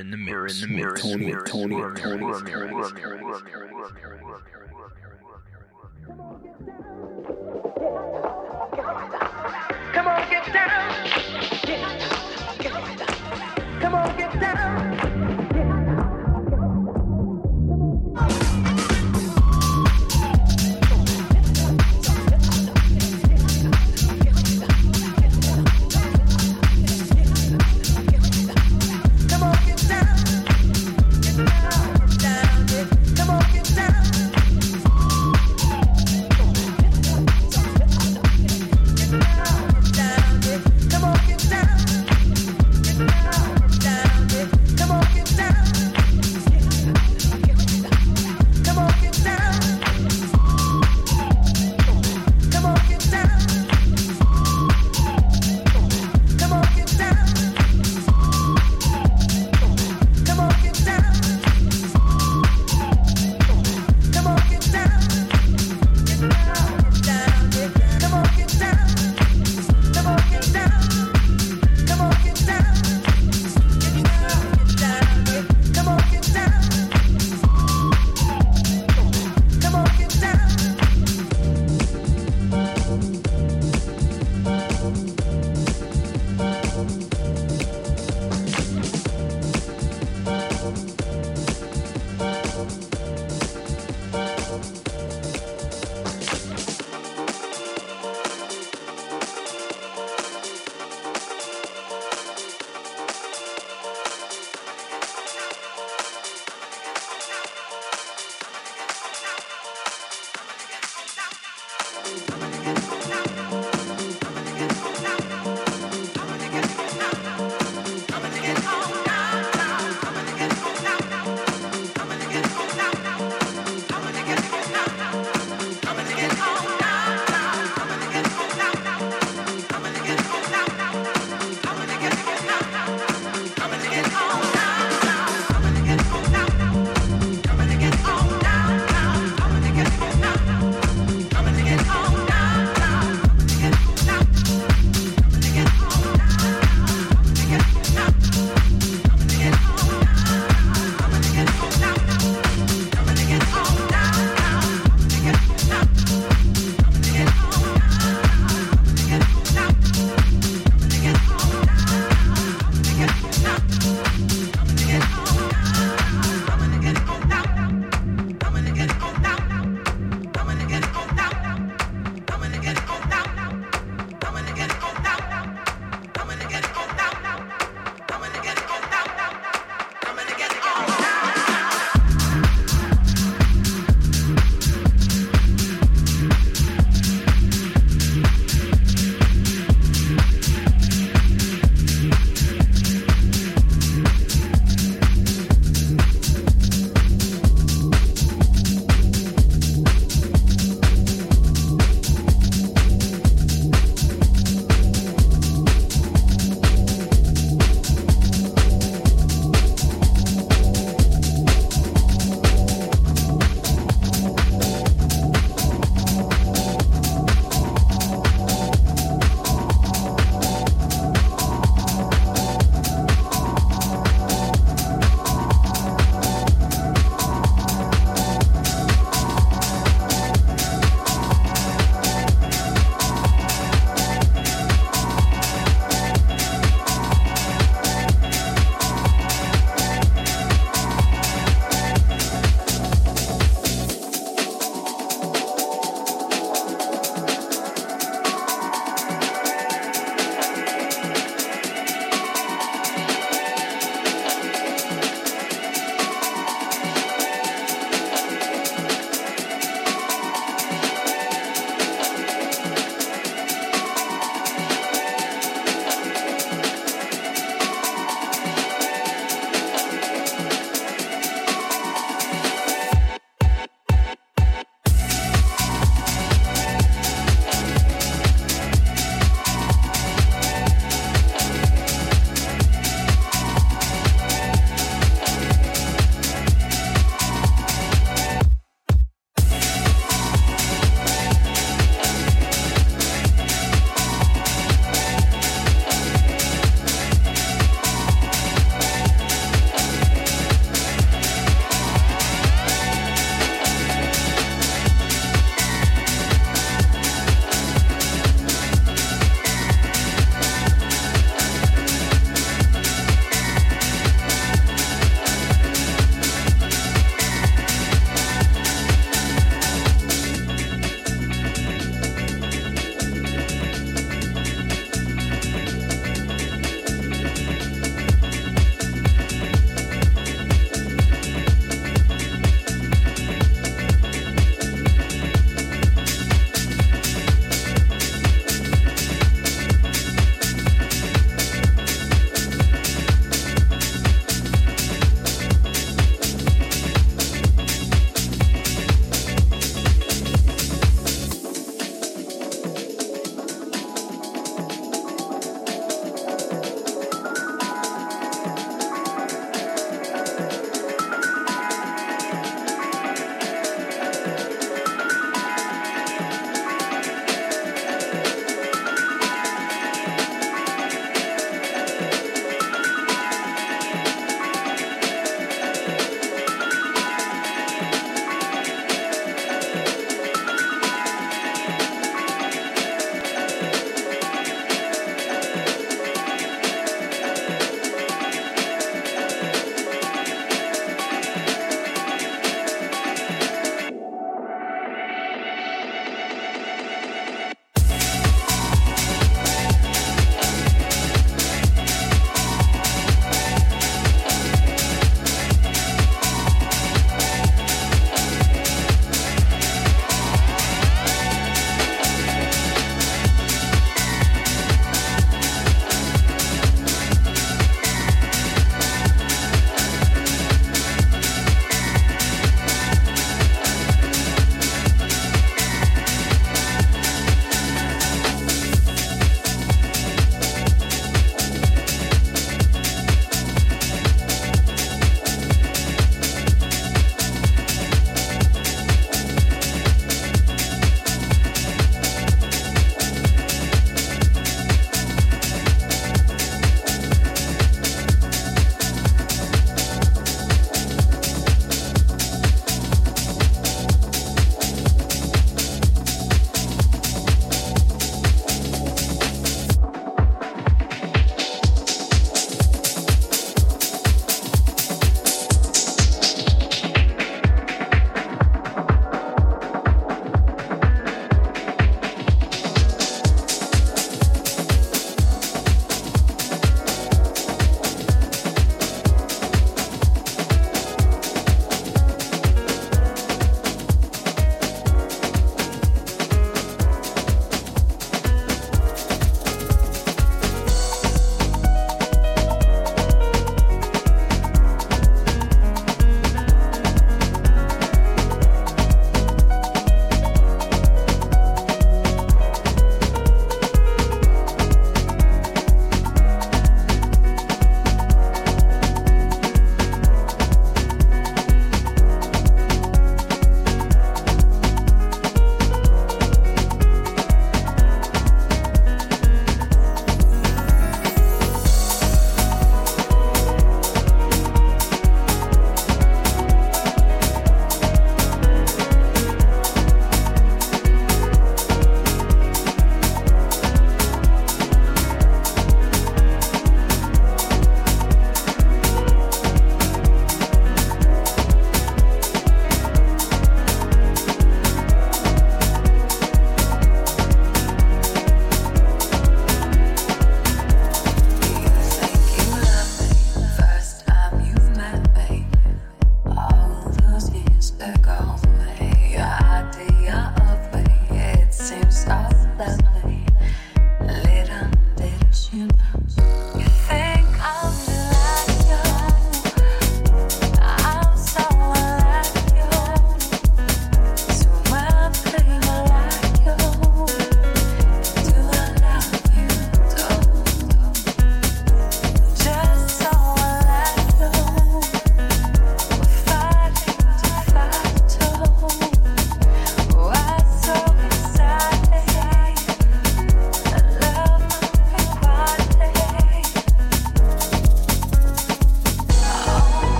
in the mirror in the mirror Tony Tony Tony Tony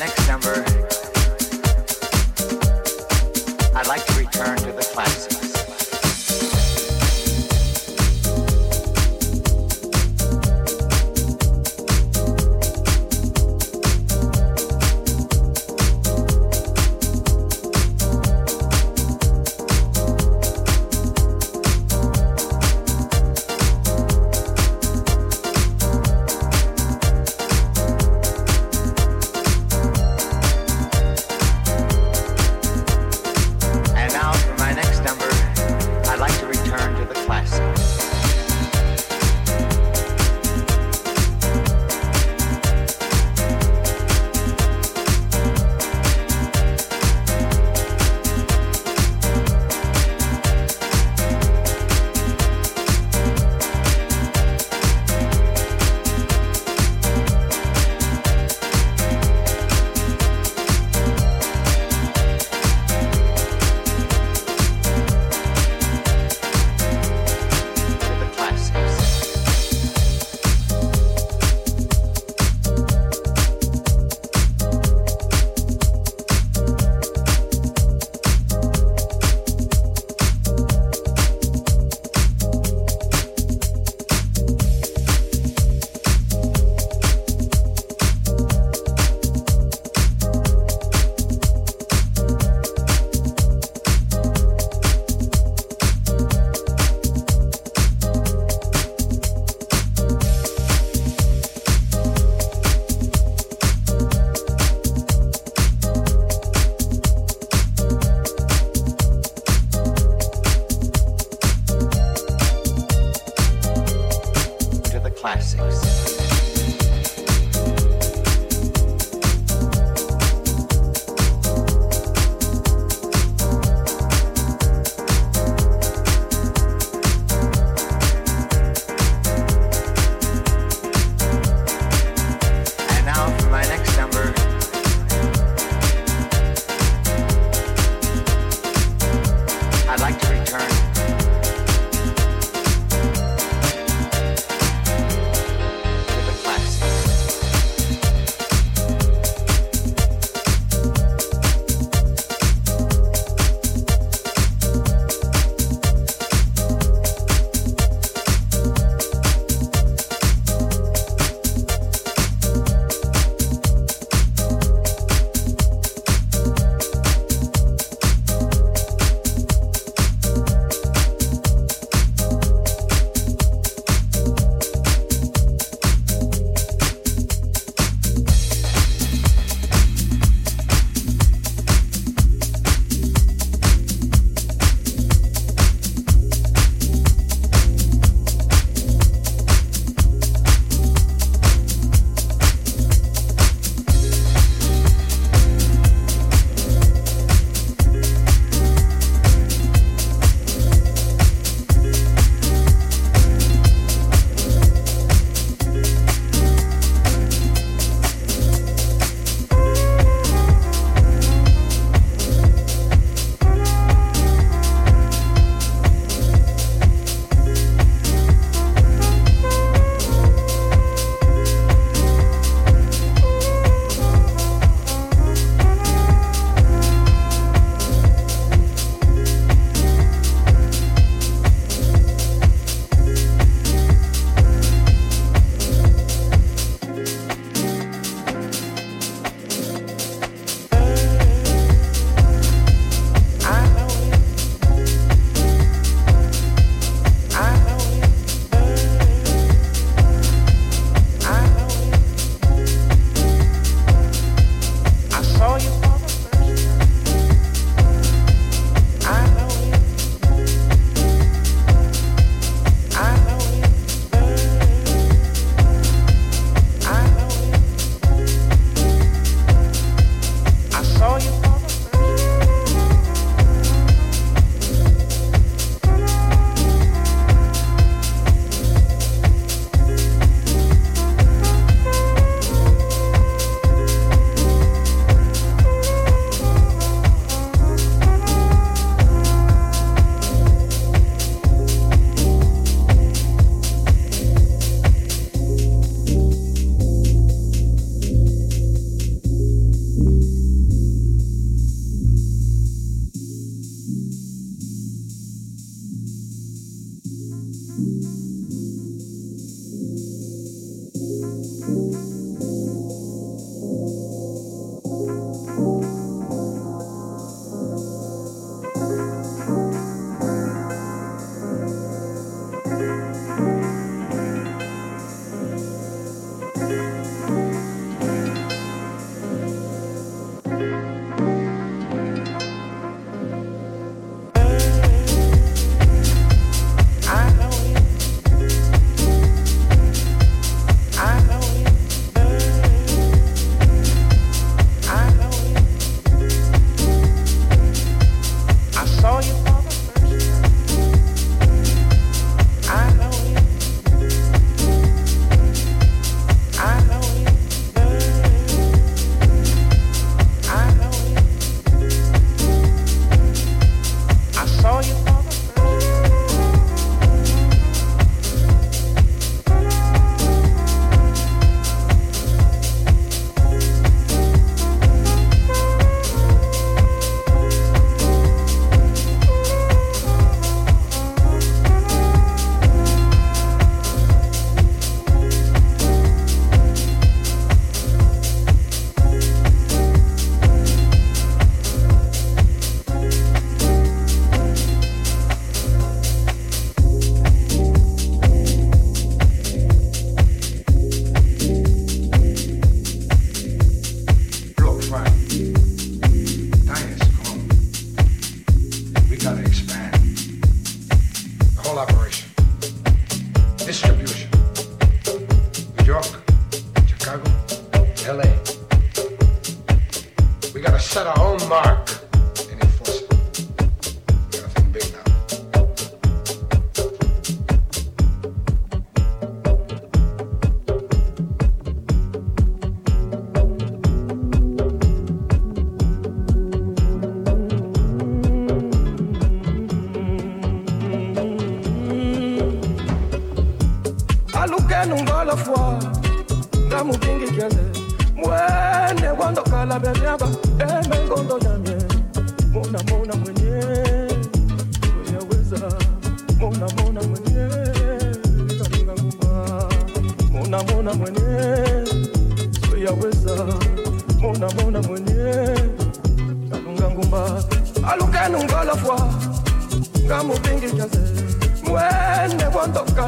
next number, I'd like to return to the classic.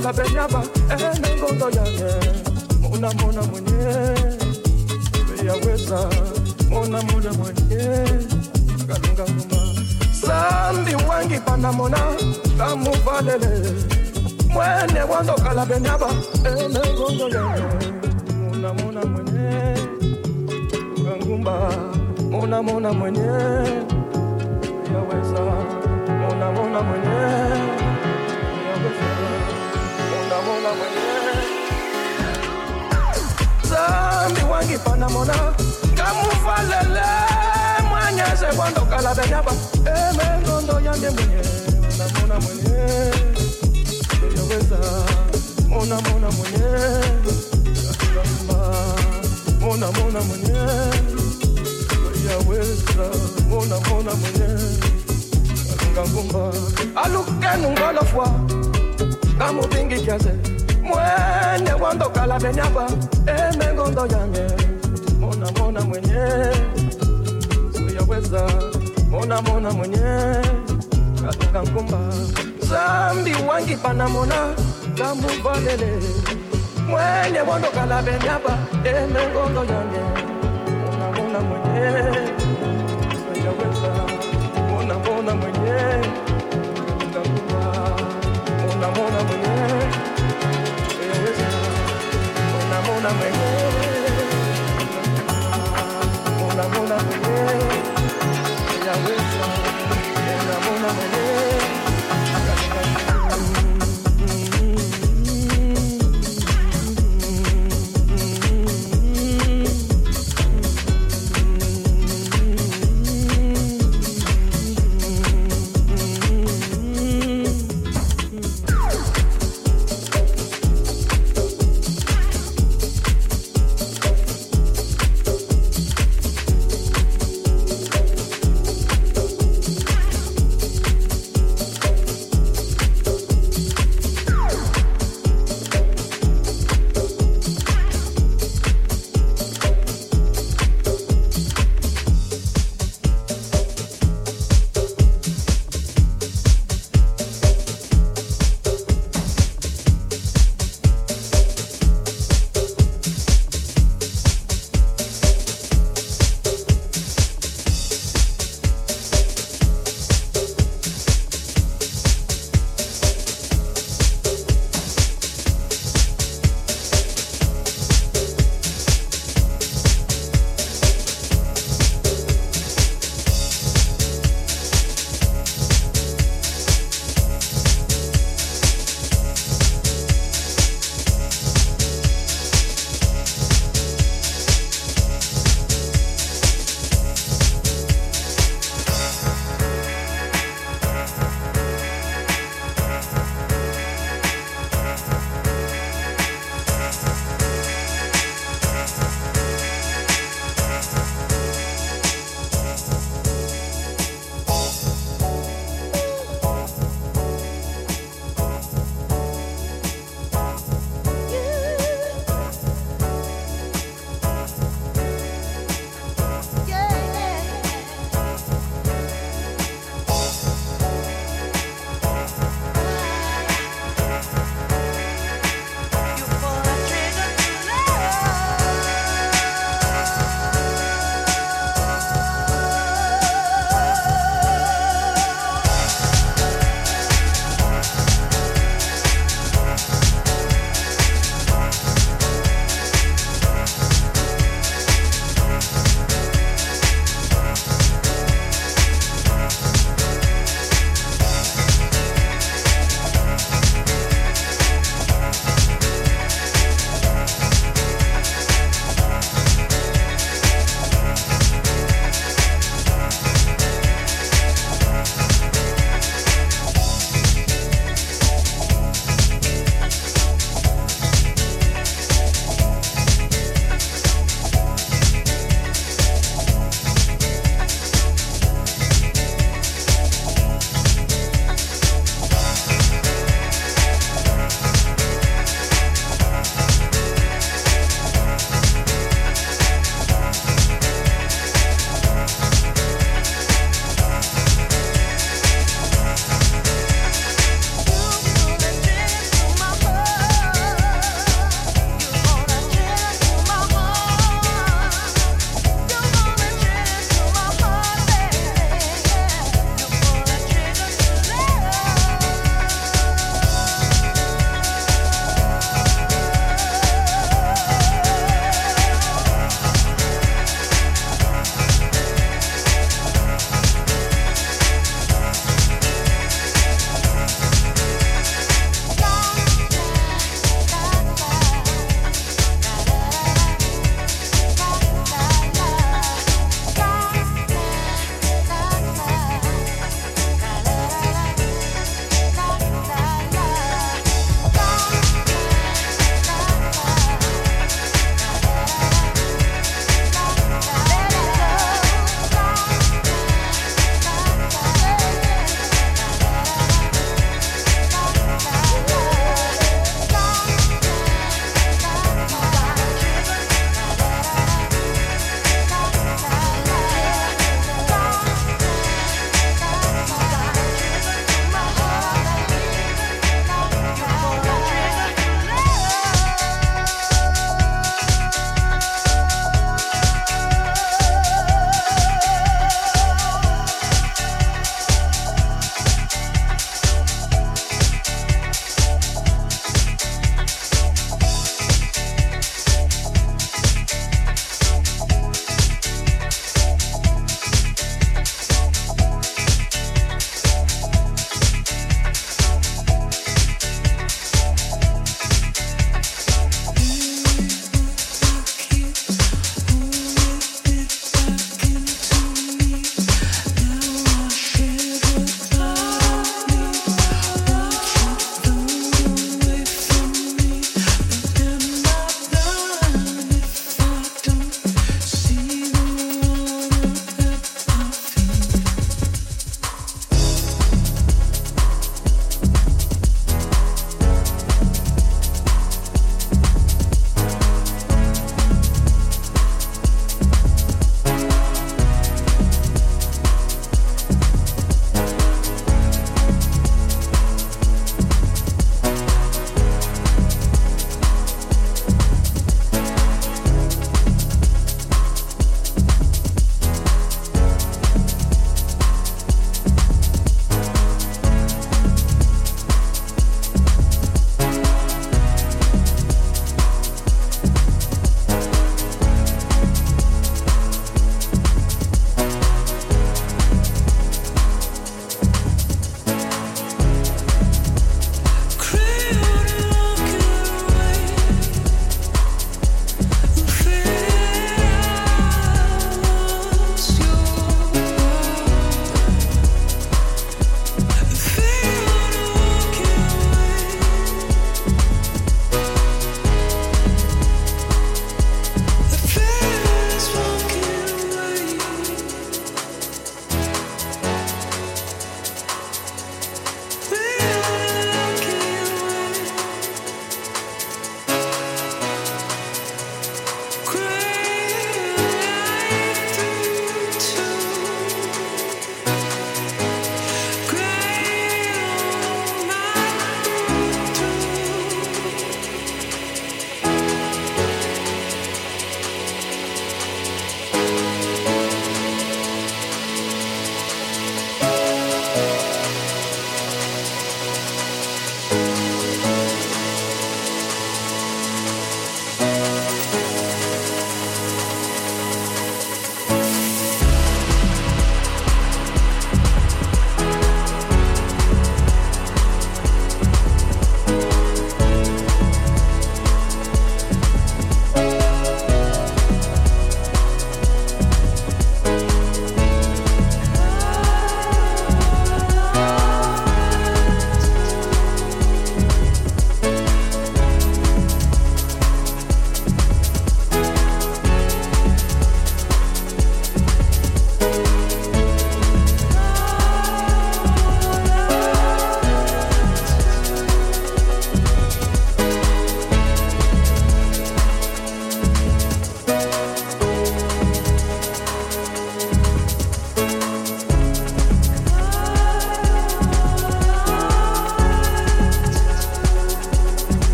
Wandokala benyaba enengondo eh, yanye mona mona mwenye yaweza mona mona mwenye kalunga nguma sambi wangi pana mona kamuvalele mwene wandokala benyaba enengondo eh, yanye mona mona mwenye kalunga ngumba mona mona mwenye yaweza mona mona mwenye zambi wangipana mona. Mwanyeze kwandokala benyaba. Eh, Emengondo yange mwenye namona mwenye. Yoweza mona mona mwenye. Mona mona mwenye. Mona mona mwenye mwene wandokala benyaba emengondo yange. Mona mona mwenye. Suyaweza mona mona mwenye. Katunga nkumba zambi wangipana mona ngamuvalele mwene wandokala benyaba emengondo yange. Mona mona mwenye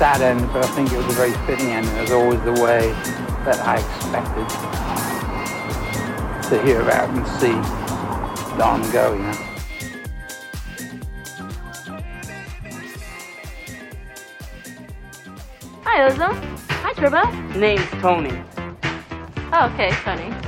sad end, but I think it was a very fitting end. It was always the way that I expected to hear about and see Don go, you know. Hi, Ozone. Hi, Turbo. Name's Tony. Oh, okay, Tony.